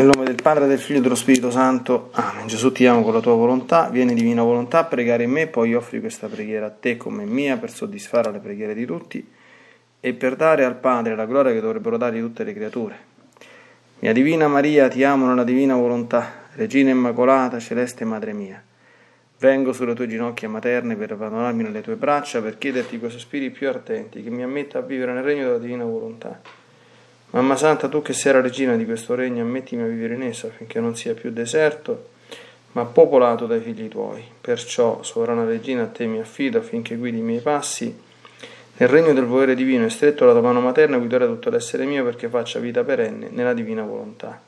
Nel nome del Padre, del Figlio e dello Spirito Santo. Amen. Gesù ti amo con la tua volontà, vieni divina volontà a pregare in me, poi offri questa preghiera a te come mia per soddisfare le preghiere di tutti e per dare al Padre la gloria che dovrebbero dare tutte le creature. Mia Divina Maria, ti amo nella divina volontà, Regina Immacolata, Celeste Madre mia. Vengo sulle tue ginocchia materne per abbandonarmi nelle tue braccia, per chiederti quei sospiri più ardenti che mi ammetta a vivere nel regno della divina volontà Mamma Santa, tu che sei la regina di questo regno, ammettimi a vivere in esso affinché non sia più deserto, ma popolato dai figli tuoi. Perciò, sovrana regina, a te mi affido affinché guidi i miei passi nel regno del volere divino e stretto la tua mano materna guiderà tutto l'essere mio perché faccia vita perenne nella divina volontà.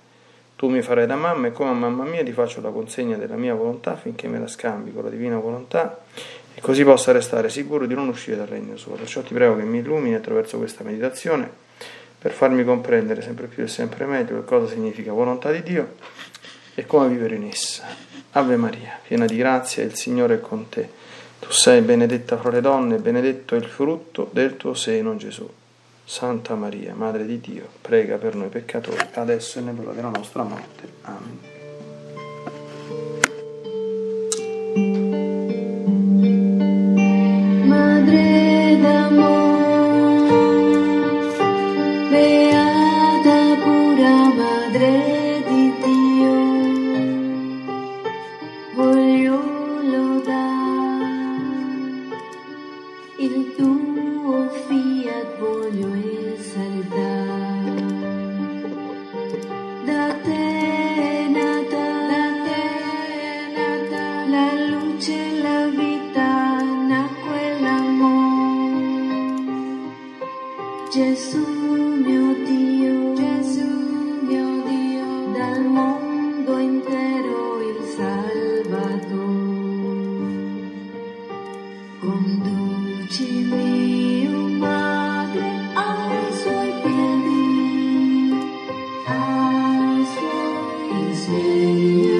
Tu mi farai da mamma e come a mamma mia ti faccio la consegna della mia volontà affinché me la scambi con la divina volontà e così possa restare sicuro di non uscire dal regno suo. Perciò ti prego che mi illumini attraverso questa meditazione per farmi comprendere sempre più e sempre meglio che cosa significa volontà di Dio e come vivere in essa. Ave Maria, piena di grazia, il Signore è con te. Tu sei benedetta fra le donne, benedetto è il frutto del tuo seno, Gesù. Santa Maria, Madre di Dio, prega per noi peccatori, adesso e nell'ora della nostra morte. Amen. you.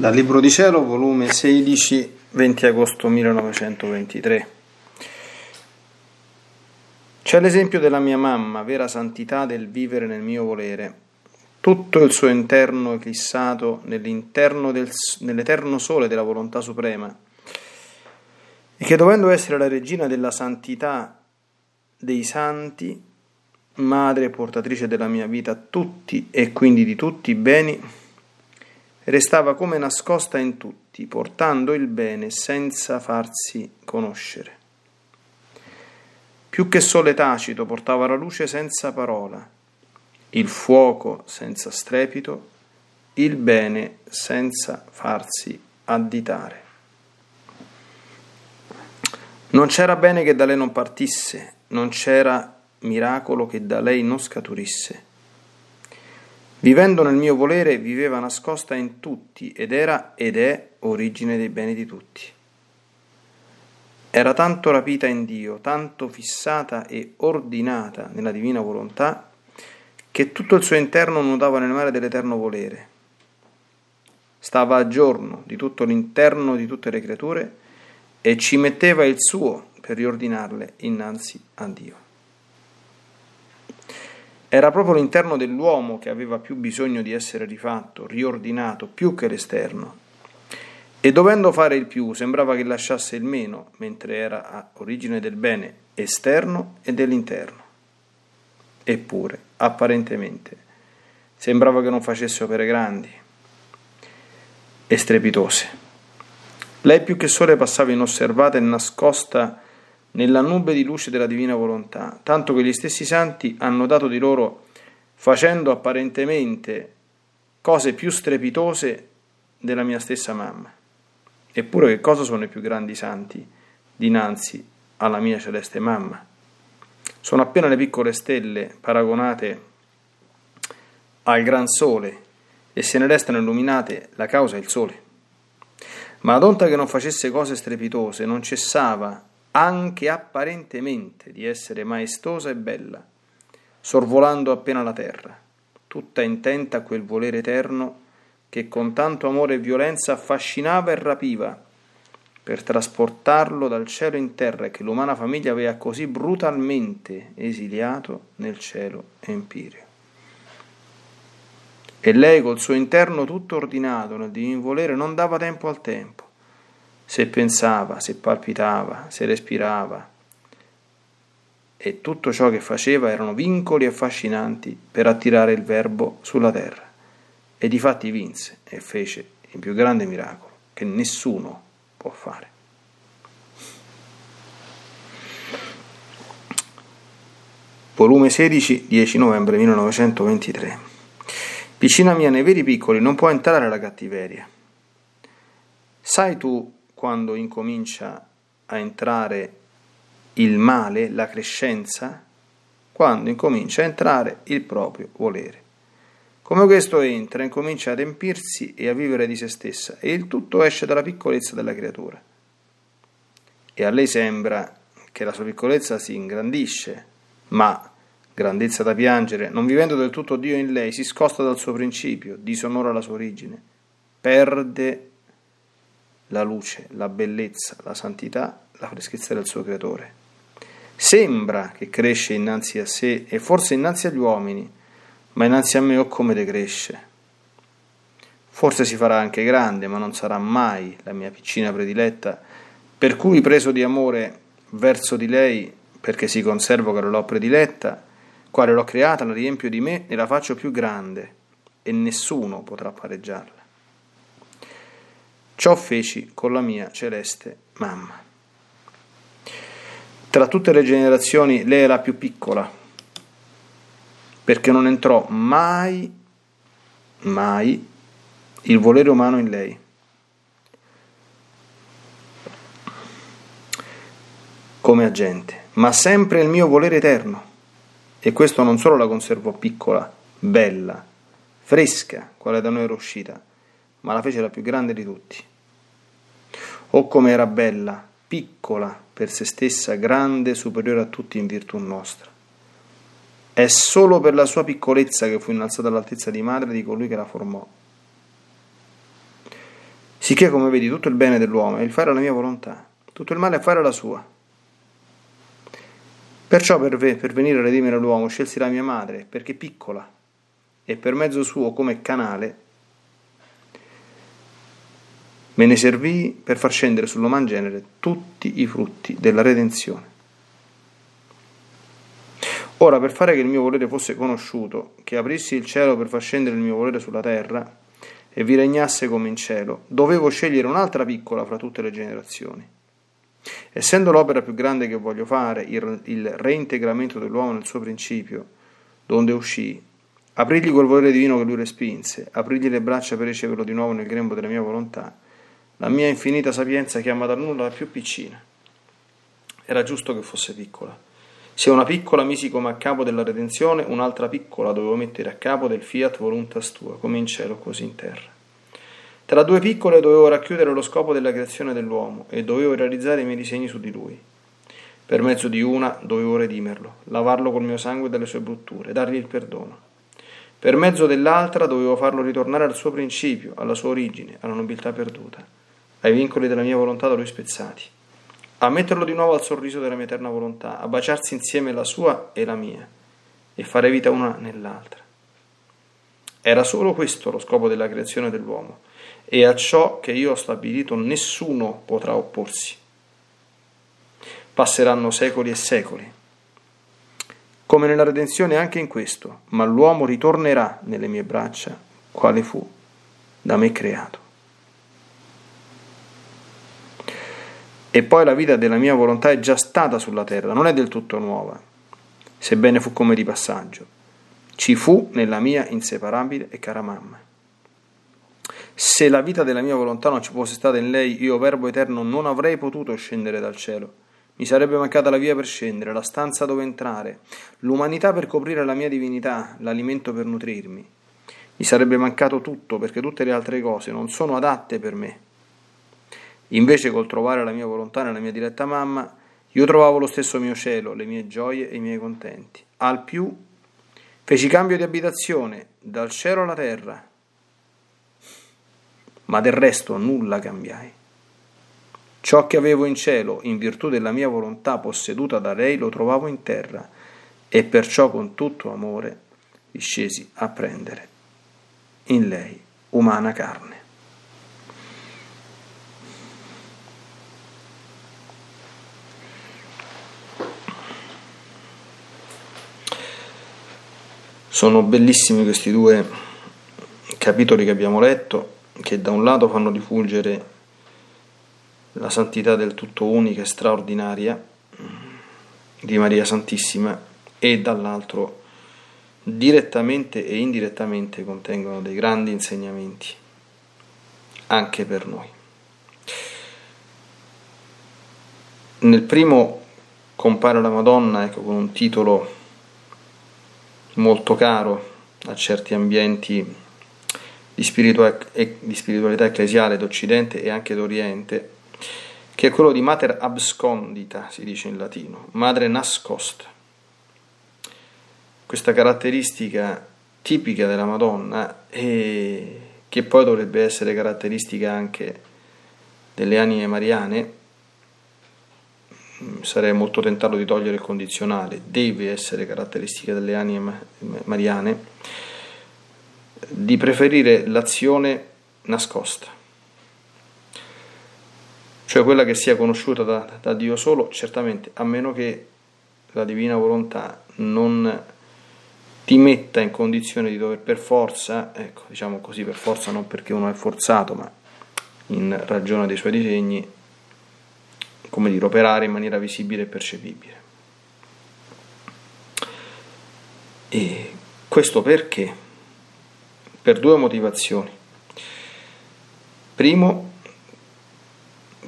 Dal Libro di Cielo, volume 16, 20 agosto 1923. C'è l'esempio della mia mamma, vera santità del vivere nel mio volere. Tutto il suo interno eclissato nell'interno del, nell'eterno sole della volontà suprema, e che dovendo essere la regina della santità dei santi, madre portatrice della mia vita, tutti e quindi di tutti i beni, restava come nascosta in tutti, portando il bene senza farsi conoscere. Più che sole tacito portava la luce senza parola, il fuoco senza strepito, il bene senza farsi additare. Non c'era bene che da lei non partisse, non c'era miracolo che da lei non scaturisse. Vivendo nel mio volere, viveva nascosta in tutti ed era ed è origine dei beni di tutti. era tanto rapita in Dio, tanto fissata e ordinata nella divina volontà, che tutto il suo interno nuotava nel mare dell'eterno volere. Stava a giorno di tutto l'interno di tutte le creature e ci metteva il suo per riordinarle innanzi a Dio. Era proprio l'interno dell'uomo che aveva più bisogno di essere rifatto, riordinato, più che l'esterno. E dovendo fare il più, sembrava che lasciasse il meno, mentre era a origine del bene esterno e dell'interno. Eppure, apparentemente, sembrava che non facesse opere grandi e strepitose. Lei più che sole passava inosservata e nascosta nella nube di luce della divina volontà, tanto che gli stessi santi hanno dato di loro facendo apparentemente cose più strepitose della mia stessa mamma. Eppure che cosa sono i più grandi santi dinanzi alla mia celeste mamma? Sono appena le piccole stelle paragonate al gran sole e se ne restano illuminate la causa è il sole. Ma la donta che non facesse cose strepitose non cessava anche apparentemente di essere maestosa e bella, sorvolando appena la terra, tutta intenta a quel volere eterno che con tanto amore e violenza affascinava e rapiva, per trasportarlo dal cielo in terra che l'umana famiglia aveva così brutalmente esiliato nel cielo empireo. E lei col suo interno tutto ordinato nel divino volere non dava tempo al tempo, se pensava, se palpitava, se respirava. E tutto ciò che faceva erano vincoli affascinanti per attirare il Verbo sulla terra. E difatti vinse e fece il più grande miracolo che nessuno può fare. Volume 16, 10 novembre 1923. Vicina mia nei veri piccoli non può entrare la cattiveria. Sai tu quando incomincia a entrare il male, la crescenza, quando incomincia a entrare il proprio volere. Come questo entra, incomincia ad empirsi e a vivere di se stessa, e il tutto esce dalla piccolezza della creatura. E a lei sembra che la sua piccolezza si ingrandisce, ma grandezza da piangere, non vivendo del tutto Dio in lei, si scosta dal suo principio, disonora la sua origine, perde la luce, la bellezza, la santità, la freschezza del suo creatore. Sembra che cresce innanzi a sé e forse innanzi agli uomini, ma innanzi a me o come decresce. Forse si farà anche grande, ma non sarà mai la mia piccina prediletta, per cui preso di amore verso di lei, perché si conservo che l'ho prediletta, quale l'ho creata, la riempio di me e la faccio più grande, e nessuno potrà pareggiarla. Ciò feci con la mia celeste mamma. Tra tutte le generazioni lei la più piccola, perché non entrò mai, mai il volere umano in lei. come agente, ma sempre il mio volere eterno. E questo non solo la conservò piccola, bella, fresca, quale da noi era uscita, ma la fece la più grande di tutti. Oh come era bella, piccola per se stessa, grande, superiore a tutti in virtù nostra. È solo per la sua piccolezza che fu innalzata all'altezza di madre di colui che la formò. Sicché, come vedi, tutto il bene dell'uomo è il fare la mia volontà, tutto il male è fare la sua. Perciò per, per venire a redimere l'uomo scelsi la mia madre, perché piccola, e per mezzo suo come canale Me ne servii per far scendere sull'uman genere tutti i frutti della redenzione. Ora, per fare che il mio volere fosse conosciuto, che aprissi il cielo per far scendere il mio volere sulla terra e vi regnasse come in cielo, dovevo scegliere un'altra piccola fra tutte le generazioni. Essendo l'opera più grande che voglio fare, il, il reintegramento dell'uomo nel suo principio, donde uscì, aprigli quel volere divino che lui respinse, aprigli le braccia per riceverlo di nuovo nel grembo della mia volontà, la mia infinita sapienza chiama dal nulla la più piccina. Era giusto che fosse piccola. Se una piccola misi come a capo della redenzione, un'altra piccola dovevo mettere a capo del fiat voluntas tua, come in cielo così in terra. Tra due piccole dovevo racchiudere lo scopo della creazione dell'uomo e dovevo realizzare i miei disegni su di lui. Per mezzo di una dovevo redimerlo, lavarlo col mio sangue dalle sue brutture, dargli il perdono. Per mezzo dell'altra dovevo farlo ritornare al suo principio, alla sua origine, alla nobiltà perduta, ai vincoli della mia volontà da lui spezzati, a metterlo di nuovo al sorriso della mia eterna volontà, a baciarsi insieme la sua e la mia, e fare vita una nell'altra. Era solo questo lo scopo della creazione dell'uomo e a ciò che io ho stabilito nessuno potrà opporsi. Passeranno secoli e secoli. Come nella redenzione anche in questo, ma l'uomo ritornerà nelle mie braccia, quale fu da me creato. E poi la vita della mia volontà è già stata sulla terra, non è del tutto nuova, sebbene fu come di passaggio. Ci fu nella mia inseparabile e cara mamma. Se la vita della mia volontà non ci fosse stata in lei, io, Verbo eterno, non avrei potuto scendere dal cielo. Mi sarebbe mancata la via per scendere, la stanza dove entrare, l'umanità per coprire la mia divinità, l'alimento per nutrirmi. Mi sarebbe mancato tutto perché tutte le altre cose non sono adatte per me. Invece col trovare la mia volontà nella mia diretta mamma, io trovavo lo stesso mio cielo, le mie gioie e i miei contenti. Al più feci cambio di abitazione dal cielo alla terra ma del resto nulla cambiai. Ciò che avevo in cielo, in virtù della mia volontà posseduta da lei, lo trovavo in terra, e perciò con tutto amore discesi a prendere in lei umana carne. Sono bellissimi questi due capitoli che abbiamo letto che da un lato fanno rifulgere la santità del tutto unica e straordinaria di Maria Santissima e dall'altro direttamente e indirettamente contengono dei grandi insegnamenti anche per noi. Nel primo compare la Madonna ecco, con un titolo molto caro a certi ambienti di, spiritualità ecclesiale d'Occidente e anche d'Oriente, che è quello di mater abscondita, si dice in latino, madre nascosta. Questa caratteristica tipica della Madonna e che poi dovrebbe essere caratteristica anche delle anime mariane, sarei molto tentato di togliere il condizionale, deve essere caratteristica delle anime mariane, di preferire l'azione nascosta, cioè quella che sia conosciuta da, da Dio solo, certamente, a meno che la divina volontà non ti metta in condizione di dover per forza, ecco, diciamo così per forza non perché uno è forzato, ma in ragione dei suoi disegni, come dire, operare in maniera visibile e percepibile. E questo perché? per due motivazioni. Primo,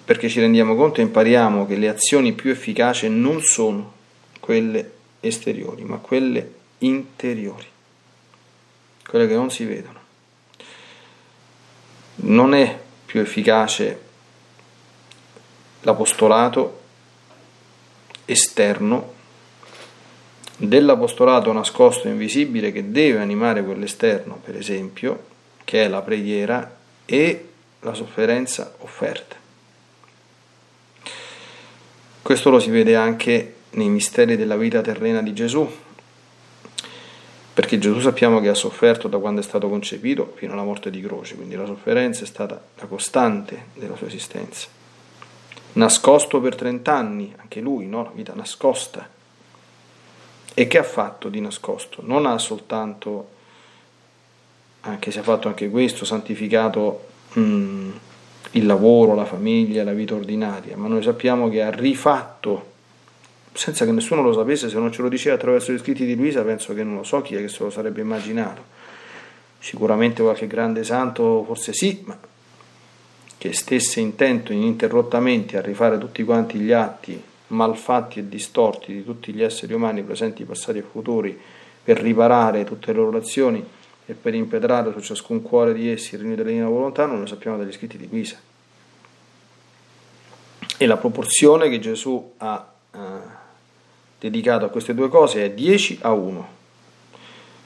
perché ci rendiamo conto e impariamo che le azioni più efficaci non sono quelle esteriori, ma quelle interiori, quelle che non si vedono. Non è più efficace l'apostolato esterno dell'apostolato nascosto e invisibile che deve animare quell'esterno, per esempio, che è la preghiera e la sofferenza offerta. Questo lo si vede anche nei misteri della vita terrena di Gesù, perché Gesù sappiamo che ha sofferto da quando è stato concepito fino alla morte di croce, quindi la sofferenza è stata la costante della sua esistenza. Nascosto per 30 anni, anche lui, no? la vita nascosta e che ha fatto di nascosto? Non ha soltanto, anche se ha fatto anche questo, santificato mm, il lavoro, la famiglia, la vita ordinaria, ma noi sappiamo che ha rifatto, senza che nessuno lo sapesse, se non ce lo diceva attraverso gli scritti di Luisa, penso che non lo so chi è che se lo sarebbe immaginato. Sicuramente qualche grande santo, forse sì, ma che stesse intento ininterrottamente a rifare tutti quanti gli atti malfatti e distorti di tutti gli esseri umani presenti, passati e futuri per riparare tutte le loro azioni e per impetrare su ciascun cuore di essi il regno della divina volontà non lo sappiamo dagli scritti di Pisa. E la proporzione che Gesù ha eh, dedicato a queste due cose è 10 a 1.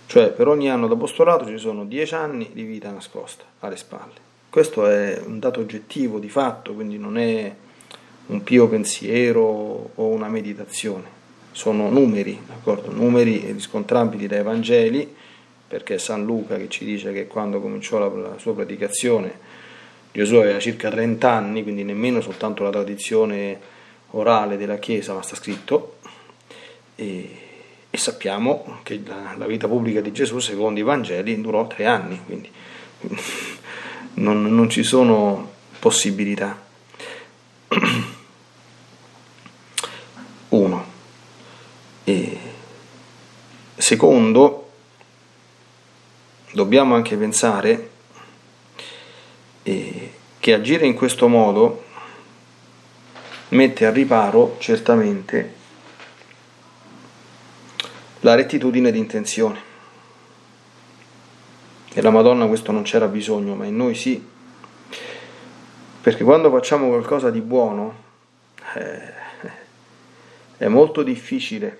Cioè per ogni anno d'apostolato ci sono 10 anni di vita nascosta alle spalle. Questo è un dato oggettivo di fatto, quindi non è un pio pensiero o una meditazione, sono numeri, d'accordo? numeri riscontrabili dai Vangeli, perché è San Luca che ci dice che quando cominciò la, la sua predicazione Gesù aveva circa 30 anni, quindi nemmeno soltanto la tradizione orale della Chiesa, ma sta scritto, e, e sappiamo che la, la, vita pubblica di Gesù, secondo i Vangeli, durò tre anni, quindi non, non ci sono possibilità. Uno. E secondo, dobbiamo anche pensare eh, che agire in questo modo mette a riparo certamente la rettitudine di intenzione. E la Madonna questo non c'era bisogno, ma in noi sì. Perché quando facciamo qualcosa di buono eh, è molto difficile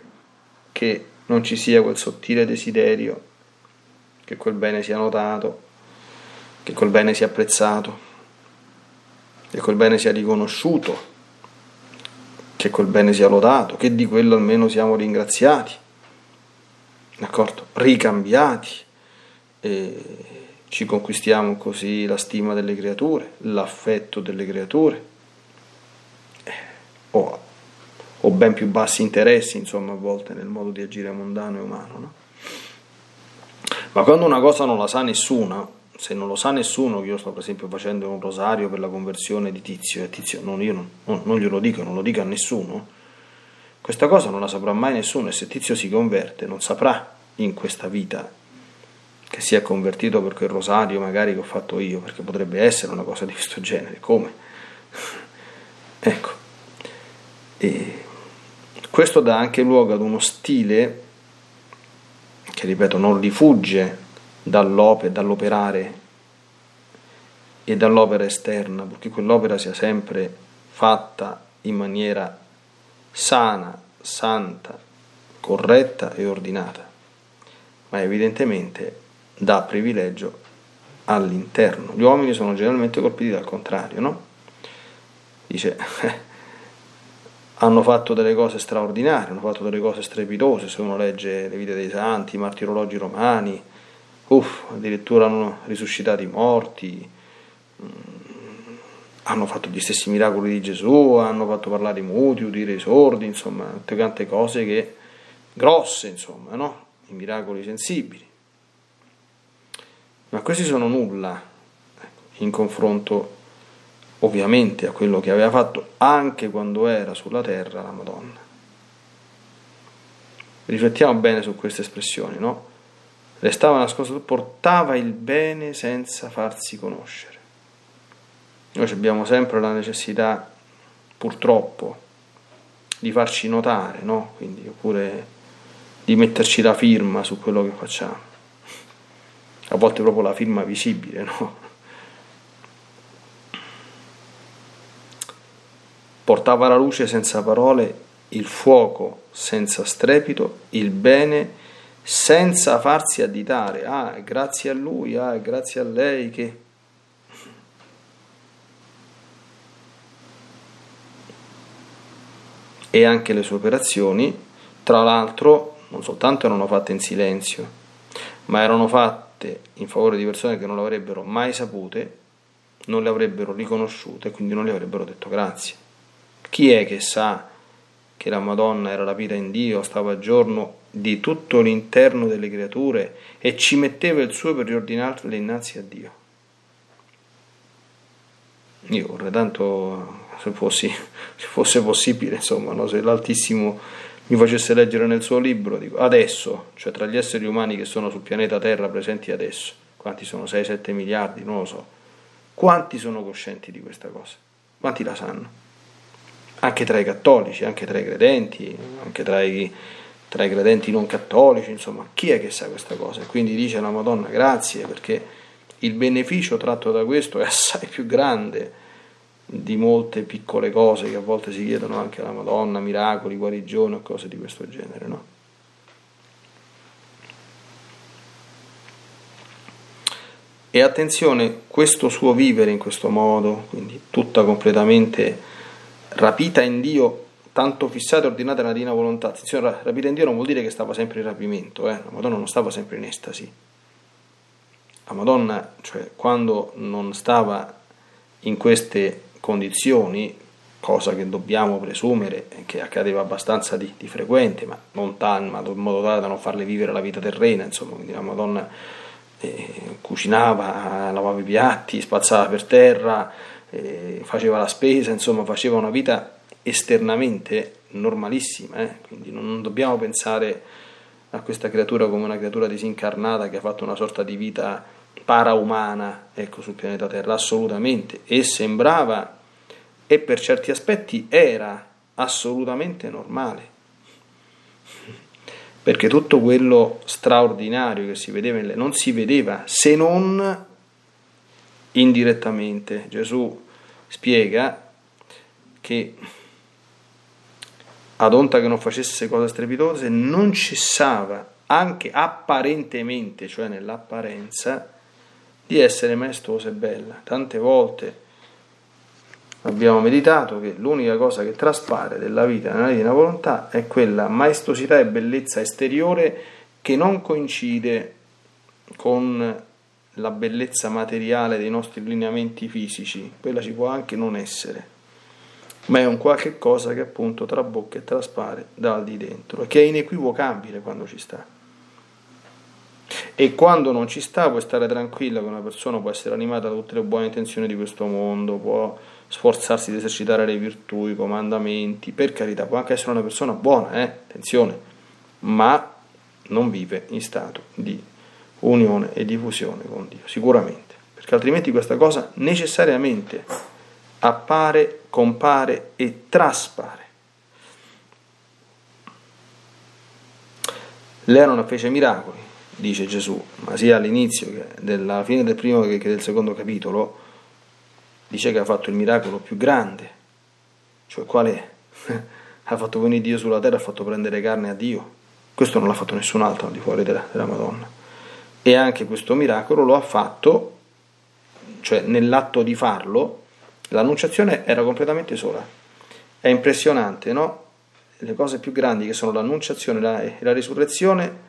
che non ci sia quel sottile desiderio che quel bene sia notato, che quel bene sia apprezzato, che quel bene sia riconosciuto, che quel bene sia lodato, che di quello almeno siamo ringraziati, d'accordo? Ricambiati e ci conquistiamo così la stima delle creature, l'affetto delle creature, eh, o, o, ben più bassi interessi, insomma, a volte nel modo di agire mondano e umano, no? Ma quando una cosa non la sa nessuna, se non lo sa nessuno, io sto per esempio facendo un rosario per la conversione di Tizio, e Tizio non, io non, non, non glielo dico, non lo dico a nessuno, questa cosa non la saprà mai nessuno e se Tizio si converte non saprà in questa vita che si è convertito per quel rosario magari che ho fatto io, perché potrebbe essere una cosa di questo genere, come? ecco, e questo dà anche luogo ad uno stile che, ripeto, non rifugge dall'operare e dall'opera esterna, perché quell'opera sia sempre fatta in maniera sana, santa, corretta e ordinata, ma evidentemente dà privilegio all'interno. Gli uomini sono generalmente colpiti dal contrario, no? Dice, hanno fatto delle cose straordinarie, hanno fatto delle cose strepitose, se uno legge le vite dei santi, i martirologi romani, uff, addirittura hanno risuscitato i morti, mm, hanno fatto gli stessi miracoli di Gesù, hanno fatto parlare i muti, udire i sordi, insomma, tutte tante cose che grosse, insomma, no? I miracoli sensibili. Ma questi sono nulla ecco, in confronto ovviamente a quello che aveva fatto anche quando era sulla terra la Madonna. Riflettiamo bene su queste espressioni, no? restava nascosto, portava il bene senza farsi conoscere. Noi abbiamo sempre la necessità, purtroppo, di farci notare, no? Quindi, oppure di metterci la firma su quello che facciamo. A volte proprio la firma visibile, no? Portava la luce senza parole, il fuoco senza strepito, il bene senza farsi additare, ah, grazie a lui, ah, grazie a lei che... E anche le sue operazioni, tra l'altro, non soltanto erano fatte in silenzio, ma erano fatte in favore di persone che non l'avrebbero mai sapute, non le avrebbero riconosciute e quindi non le avrebbero detto grazie. Chi è che sa che la Madonna era rapita in Dio, stava a giorno di tutto l'interno delle creature e ci metteva il suo per riordinarle innanzi a Dio. Io vorrei tanto, se, fossi, se fosse possibile, insomma, no? se l'Altissimo mi facesse leggere nel suo libro, dico, adesso, cioè tra gli esseri umani che sono sul pianeta Terra presenti adesso, quanti sono? 6-7 miliardi? Non lo so. Quanti sono coscienti di questa cosa? Quanti la sanno? Anche tra i cattolici, anche tra i credenti, anche tra i tra i credenti non cattolici, insomma, chi è che sa questa cosa? E quindi dice alla Madonna grazie perché il beneficio tratto da questo è assai più grande di molte piccole cose che a volte si chiedono anche alla Madonna, miracoli, guarigione o cose di questo genere, no? E attenzione, questo suo vivere in questo modo, quindi tutta completamente rapita in Dio, tanto fissata e ordinata nella divina volontà. Attenzione, rapita in Dio non vuol dire che stava sempre in rapimento, eh? la Madonna non stava sempre in estasi. La Madonna, cioè quando non stava in queste condizioni, cosa che dobbiamo presumere che accadeva abbastanza di, di frequente, ma non tanto, in modo tale da non farle vivere la vita terrena, insomma, quindi la Madonna eh, cucinava, lavava i piatti, spazzava per terra, eh, faceva la spesa, insomma faceva una vita esternamente normalissima, eh? quindi non dobbiamo pensare a questa creatura come una creatura disincarnata che ha fatto una sorta di vita paraumana ecco, sul pianeta Terra, assolutamente, e sembrava e per certi aspetti era assolutamente normale perché tutto quello straordinario che si vedeva in lei non si vedeva se non indirettamente. Gesù spiega che ad onta che non facesse cose strepitose non cessava anche apparentemente, cioè nell'apparenza, di essere maestosa e bella. Tante volte abbiamo meditato che l'unica cosa che traspare della vita nella divina volontà è quella maestosità e bellezza esteriore che non coincide con la bellezza materiale dei nostri lineamenti fisici, quella ci può anche non essere, ma è un qualche cosa che appunto trabocca e traspare dal di dentro e che è inequivocabile quando ci sta. E quando non ci sta puoi stare tranquilla che una persona può essere animata da tutte le buone intenzioni di questo mondo, può sforzarsi di esercitare le virtù, i comandamenti, per carità, può anche essere una persona buona, eh? attenzione, ma non vive in stato di unione e diffusione con Dio, sicuramente, perché altrimenti questa cosa necessariamente appare, compare e traspare. Lei non fece miracoli, dice Gesù, ma sia all'inizio che alla fine del primo che del secondo capitolo, dice che ha fatto il miracolo più grande, cioè quale ha fatto venire Dio sulla terra, ha fatto prendere carne a Dio. Questo non l'ha fatto nessun altro al di fuori della, della Madonna. E anche questo miracolo lo ha fatto, cioè nell'atto di farlo, l'annunciazione era completamente sola. È impressionante, no? Le cose più grandi che sono l'annunciazione e la risurrezione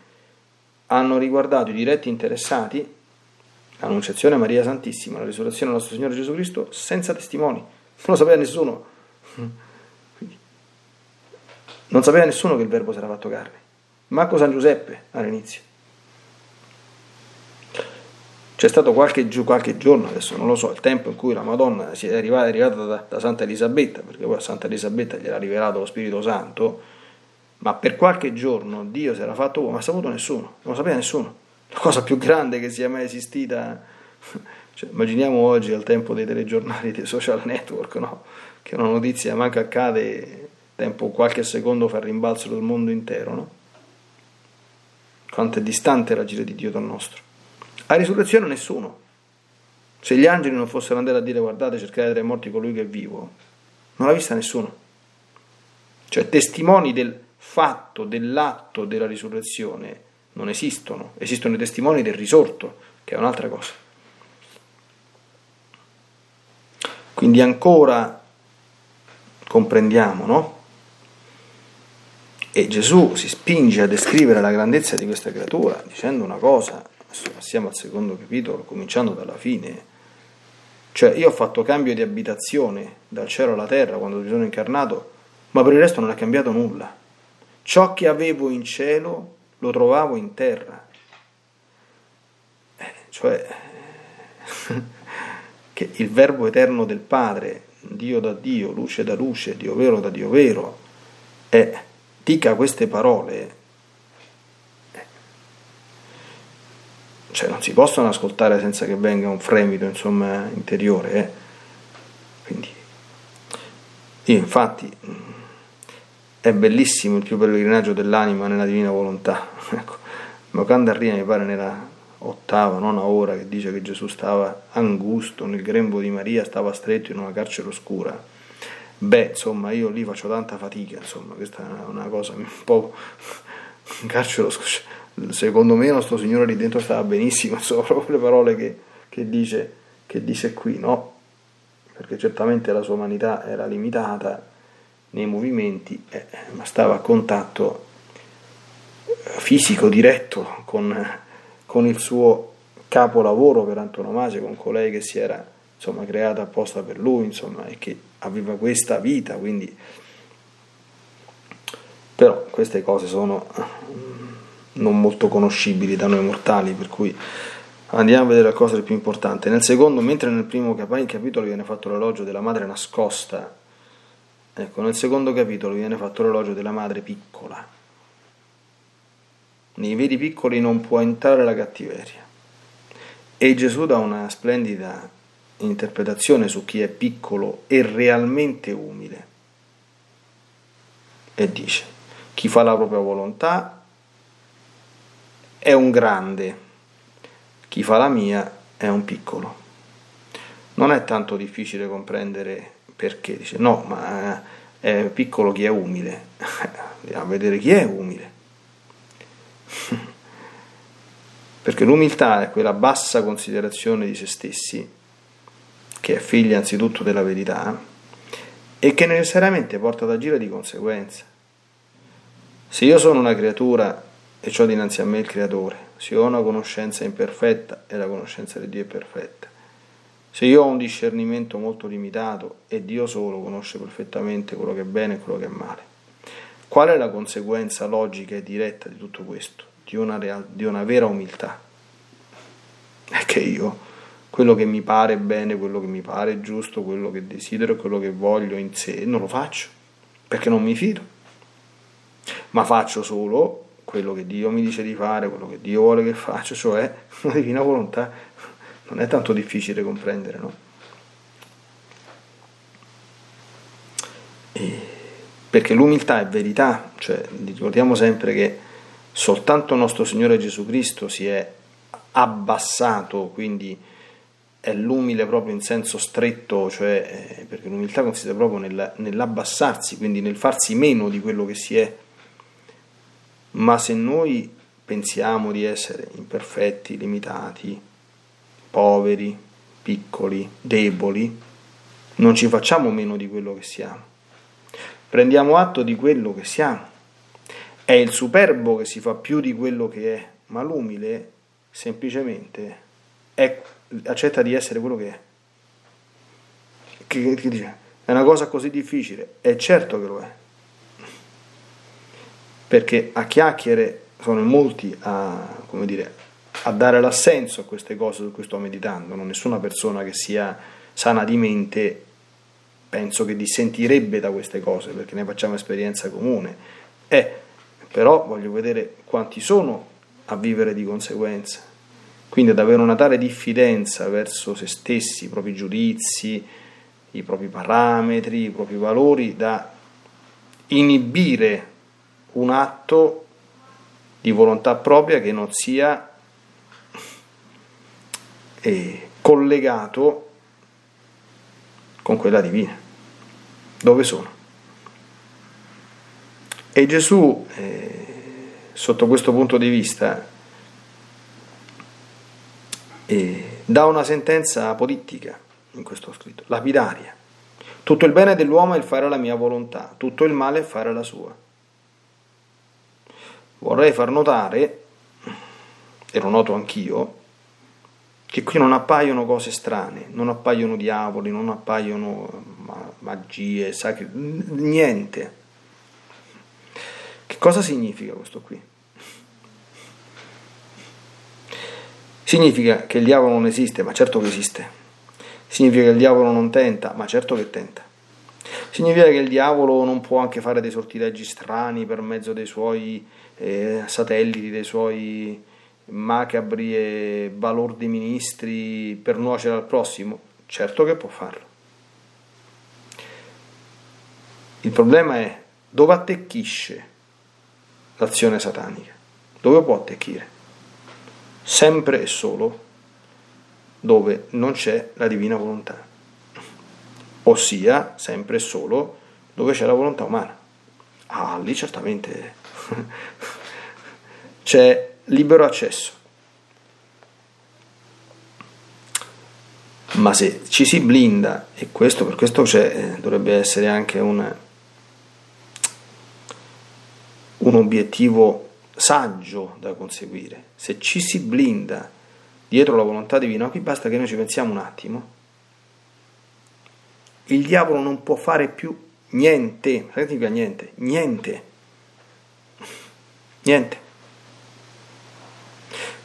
hanno riguardato i diretti interessati l'annunciazione Maria Santissima, la risurrezione del nostro Signore Gesù Cristo senza testimoni, non lo sapeva nessuno. Non sapeva nessuno che il Verbo si era fatto carne, manco San Giuseppe all'inizio. C'è stato qualche, qualche, giorno, adesso non lo so, il tempo in cui la Madonna è arrivata, è arrivata da, da, Santa Elisabetta, perché poi a Santa Elisabetta gli era rivelato lo Spirito Santo, ma per qualche giorno Dio si era fatto uomo, ma ha saputo nessuno, non lo sapeva nessuno la cosa più grande che sia mai esistita. Cioè, immaginiamo oggi al tempo dei telegiornali, dei social network, no? che una notizia manca accade, tempo qualche secondo fa rimbalzo del mondo intero. No? Quanto è distante l'agire di Dio dal nostro. A risurrezione nessuno. Se gli angeli non fossero andati a dire guardate cercate tra i morti colui che è vivo, non l'ha vista nessuno. Cioè testimoni del fatto, dell'atto della risurrezione non esistono, esistono i testimoni del risorto, che è un'altra cosa. Quindi ancora comprendiamo, no? E Gesù si spinge a descrivere la grandezza di questa creatura dicendo una cosa, adesso passiamo al secondo capitolo, cominciando dalla fine. Cioè io ho fatto cambio di abitazione dal cielo alla terra quando mi sono incarnato, ma per il resto non è cambiato nulla. Ciò che avevo in cielo lo trovavo in terra. Eh, cioè, che il verbo eterno del Padre, Dio da Dio, luce da luce, Dio vero da Dio vero, eh, dica queste parole, eh, cioè non si possono ascoltare senza che venga un fremito insomma, interiore. Eh. Quindi, io infatti è bellissimo il più pellegrinaggio dell'anima nella divina volontà. Ecco, arriva, mi pare, nella ottava, nona ora, che dice che Gesù stava angusto nel grembo di Maria, stava stretto in una carcere oscura. Beh, insomma, io lì faccio tanta fatica, insomma, questa è una cosa un po' carcere oscura. Secondo me il nostro Signore lì dentro stava benissimo, insomma, proprio le parole che, che, dice, che dice qui, no? Perché certamente la sua umanità era limitata nei movimenti, eh, ma stava a contatto fisico diretto con, con il suo capolavoro per antonomasia, con colei che si era insomma, creata apposta per lui insomma, e che aveva questa vita. Quindi... Però queste cose sono non molto conoscibili da noi mortali, per cui andiamo a vedere la cosa più importante. Nel secondo, mentre nel primo capitolo viene fatto l'elogio della madre nascosta, ecco, nel secondo capitolo viene fatto l'elogio della madre piccola nei veri piccoli non può entrare la cattiveria. E Gesù dà una splendida interpretazione su chi è piccolo e realmente umile. E dice, chi fa la propria volontà è un grande, chi fa la mia è un piccolo. Non è tanto difficile comprendere perché, dice no, ma è piccolo chi è umile. Andiamo a vedere chi è umile. Perché l'umiltà è quella bassa considerazione di se stessi, che è figlia anzitutto della verità, e che necessariamente porta ad agire di conseguenza. Se io sono una creatura e ho dinanzi a me il creatore, se ho una conoscenza imperfetta e la conoscenza di Dio è perfetta, se io ho un discernimento molto limitato e Dio solo conosce perfettamente quello che è bene e quello che è male, Qual è la conseguenza logica e diretta di tutto questo? Di una, real, di una vera umiltà. È che io, quello che mi pare bene, quello che mi pare giusto, quello che desidero, quello che voglio in sé, non lo faccio, perché non mi fido. Ma faccio solo quello che Dio mi dice di fare, quello che Dio vuole che faccia, cioè la divina volontà. Non è tanto difficile comprendere, no? E perché l'umiltà è verità, cioè ricordiamo sempre che soltanto nostro Signore Gesù Cristo si è abbassato, quindi è l'umile proprio in senso stretto, cioè, eh, perché l'umiltà consiste proprio nel, nell'abbassarsi, quindi nel farsi meno di quello che si è. Ma se noi pensiamo di essere imperfetti, limitati, poveri, piccoli, deboli, non ci facciamo meno di quello che siamo prendiamo atto di quello che siamo. È il superbo che si fa più di quello che è, ma l'umile semplicemente è, accetta di essere quello che è. Che, che dice? È una cosa così difficile? È certo che lo è. Perché a chiacchiere sono molti a, dire, a dare l'assenso a queste cose su cui sto meditando. Non nessuna persona che sia sana di mente penso che dissentirebbe da queste cose perché ne facciamo esperienza comune. Eh, però voglio vedere quanti sono a vivere di conseguenza. Quindi ad avere una tale diffidenza verso se stessi, i propri giudizi, i propri parametri, i propri valori, da inibire un atto di volontà propria che non sia eh, collegato con quella divina. Dove sono? E Gesù, eh, sotto questo punto di vista, eh, dà una sentenza politica in questo scritto, lapidaria. Tutto il bene dell'uomo è il fare la mia volontà, tutto il male è fare la sua. Vorrei far notare, e lo noto anch'io, che qui non appaiono cose strane, non appaiono diavoli, non appaiono magie, sacri, niente. Che cosa significa questo qui? Significa che il diavolo non esiste, ma certo che esiste. Significa che il diavolo non tenta, ma certo che tenta. Significa che il diavolo non può anche fare dei sortilegi strani per mezzo dei suoi eh, satelliti, dei suoi macabri e balordi ministri per nuocere al prossimo? Certo che può farlo. Il problema è dove attecchisce l'azione satanica? Dove può attecchire? Sempre e solo dove non c'è la divina volontà, ossia sempre e solo dove c'è la volontà umana. Ah, lì certamente c'è libero accesso. Ma se ci si blinda, e questo per questo c'è, dovrebbe essere anche un, un obiettivo saggio da conseguire, se ci si blinda dietro la volontà divina, qui basta che noi ci pensiamo un attimo, il diavolo non può fare più niente, significa niente, niente, niente.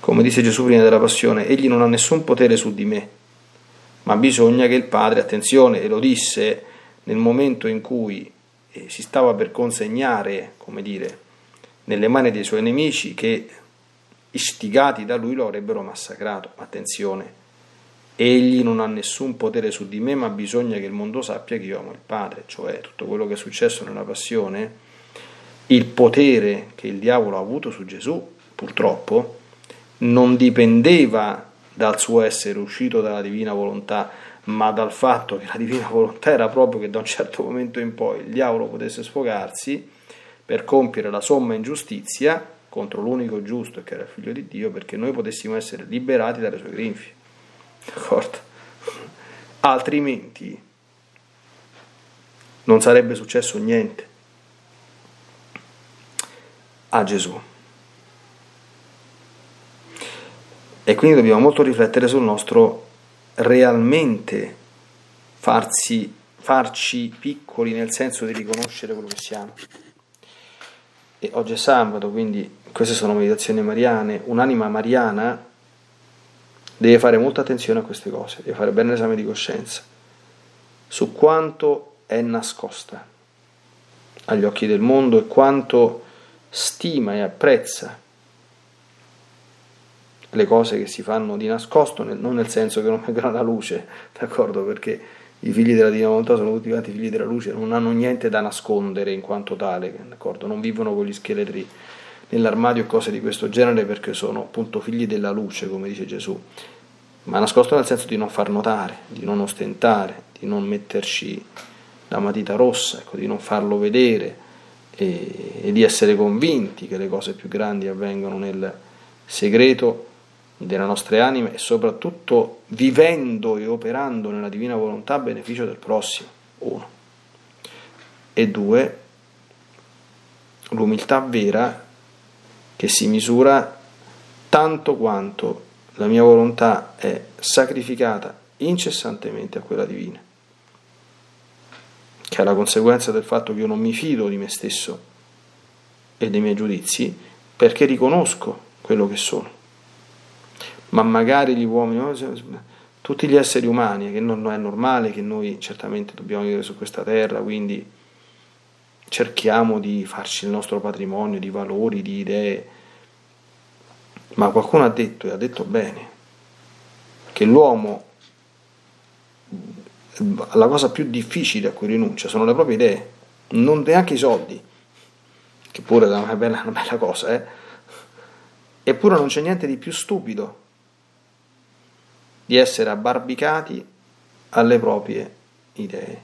Come disse Gesù prima della passione, egli non ha nessun potere su di me, ma bisogna che il Padre, attenzione, e lo disse nel momento in cui eh, si stava per consegnare, come dire, nelle mani dei suoi nemici che istigati da lui lo avrebbero massacrato. Attenzione, egli non ha nessun potere su di me, ma bisogna che il mondo sappia che io amo il Padre, cioè tutto quello che è successo nella passione, il potere che il diavolo ha avuto su Gesù, purtroppo, non dipendeva dal suo essere uscito dalla divina volontà, ma dal fatto che la divina volontà era proprio che da un certo momento in poi il diavolo potesse sfogarsi per compiere la somma ingiustizia contro l'unico giusto che era il figlio di Dio, perché noi potessimo essere liberati dalle sue grinfie. D'accordo? Altrimenti non sarebbe successo niente a Gesù. E quindi dobbiamo molto riflettere sul nostro realmente farsi, farci piccoli nel senso di riconoscere quello che siamo. E oggi è sabato, quindi queste sono meditazioni mariane. Un'anima mariana deve fare molta attenzione a queste cose, deve fare bene l'esame di coscienza su quanto è nascosta agli occhi del mondo e quanto stima e apprezza le cose che si fanno di nascosto, non nel senso che non vengono alla luce, d'accordo? Perché i figli della Divina Volontà sono tutti quanti figli della luce, non hanno niente da nascondere in quanto tale, d'accordo? Non vivono con gli scheletri nell'armadio e cose di questo genere perché sono appunto figli della luce, come dice Gesù, ma nascosto nel senso di non far notare, di non ostentare, di non metterci la matita rossa, ecco, di non farlo vedere e, e di essere convinti che le cose più grandi avvengono nel segreto delle nostre anime e soprattutto vivendo e operando nella divina volontà a beneficio del prossimo, uno. E due, l'umiltà vera che si misura tanto quanto la mia volontà è sacrificata incessantemente a quella divina, che è la conseguenza del fatto che io non mi fido di me stesso e dei miei giudizi perché riconosco quello che sono. Ma magari gli uomini, tutti gli esseri umani, che non è normale che noi certamente dobbiamo vivere su questa terra, quindi cerchiamo di farci il nostro patrimonio di valori, di idee, ma qualcuno ha detto, e ha detto bene, che l'uomo, la cosa più difficile a cui rinuncia sono le proprie idee, non neanche i soldi, che pure è una bella, una bella cosa, eh? eppure non c'è niente di più stupido di essere abbarbicati alle proprie idee,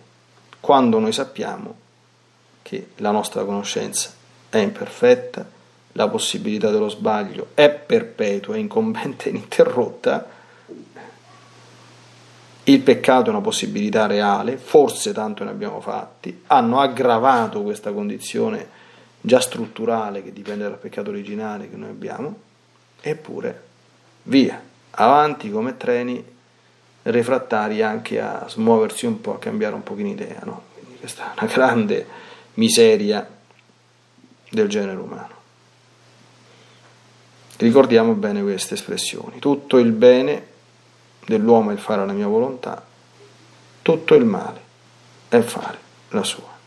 quando noi sappiamo che la nostra conoscenza è imperfetta, la possibilità dello sbaglio è perpetua, incombente e ininterrotta, il peccato è una possibilità reale, forse tanto ne abbiamo fatti, hanno aggravato questa condizione già strutturale che dipende dal peccato originale che noi abbiamo, eppure via, avanti come treni refrattari anche a smuoversi un po', a cambiare un pochino idea. No? Quindi questa è una grande miseria del genere umano. Ricordiamo bene queste espressioni. Tutto il bene dell'uomo è il fare la mia volontà, tutto il male è fare la sua.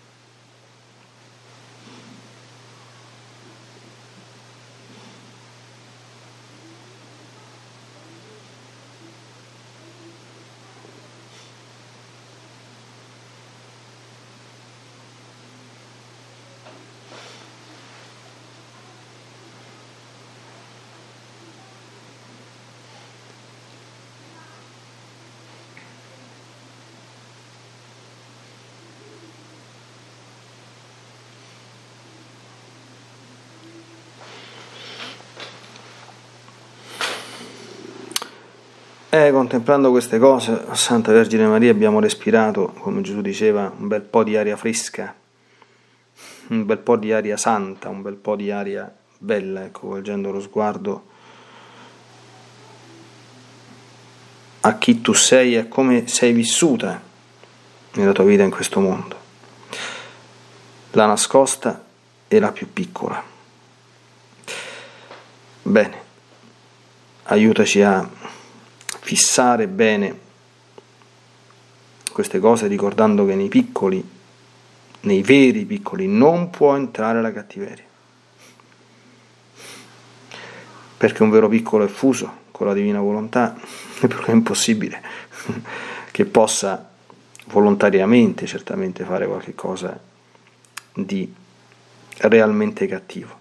E contemplando queste cose, Santa Vergine Maria, abbiamo respirato, come Gesù diceva, un bel po' di aria fresca, un bel po' di aria santa, un bel po' di aria bella, ecco, volgendo lo sguardo a chi tu sei e come sei vissuta nella tua vita in questo mondo. La nascosta e la più piccola. Bene, aiutaci a fissare bene queste cose ricordando che nei piccoli, nei veri piccoli, non può entrare la cattiveria. Perché un vero piccolo è fuso con la divina volontà, è impossibile che possa volontariamente certamente fare qualche cosa di realmente cattivo.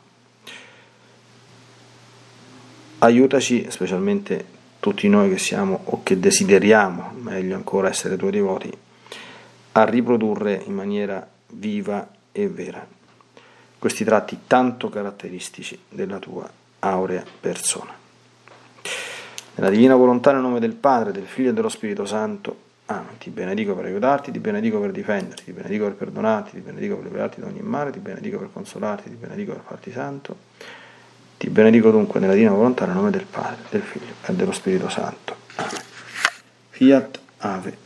Aiutaci specialmente tutti noi che siamo o che desideriamo, meglio ancora, essere tuoi devoti, a riprodurre in maniera viva e vera questi tratti tanto caratteristici della tua aurea persona. Nella divina volontà, nel nome del Padre, del Figlio e dello Spirito Santo, Amen. Ti benedico per aiutarti, ti benedico per difenderti, ti benedico per perdonarti, ti benedico per liberarti da ogni male, ti benedico per consolarti, ti benedico per farti santo. Ti benedico dunque nella divina volontà nel nome del Padre, del Figlio e dello Spirito Santo. Amen. Fiat Ave.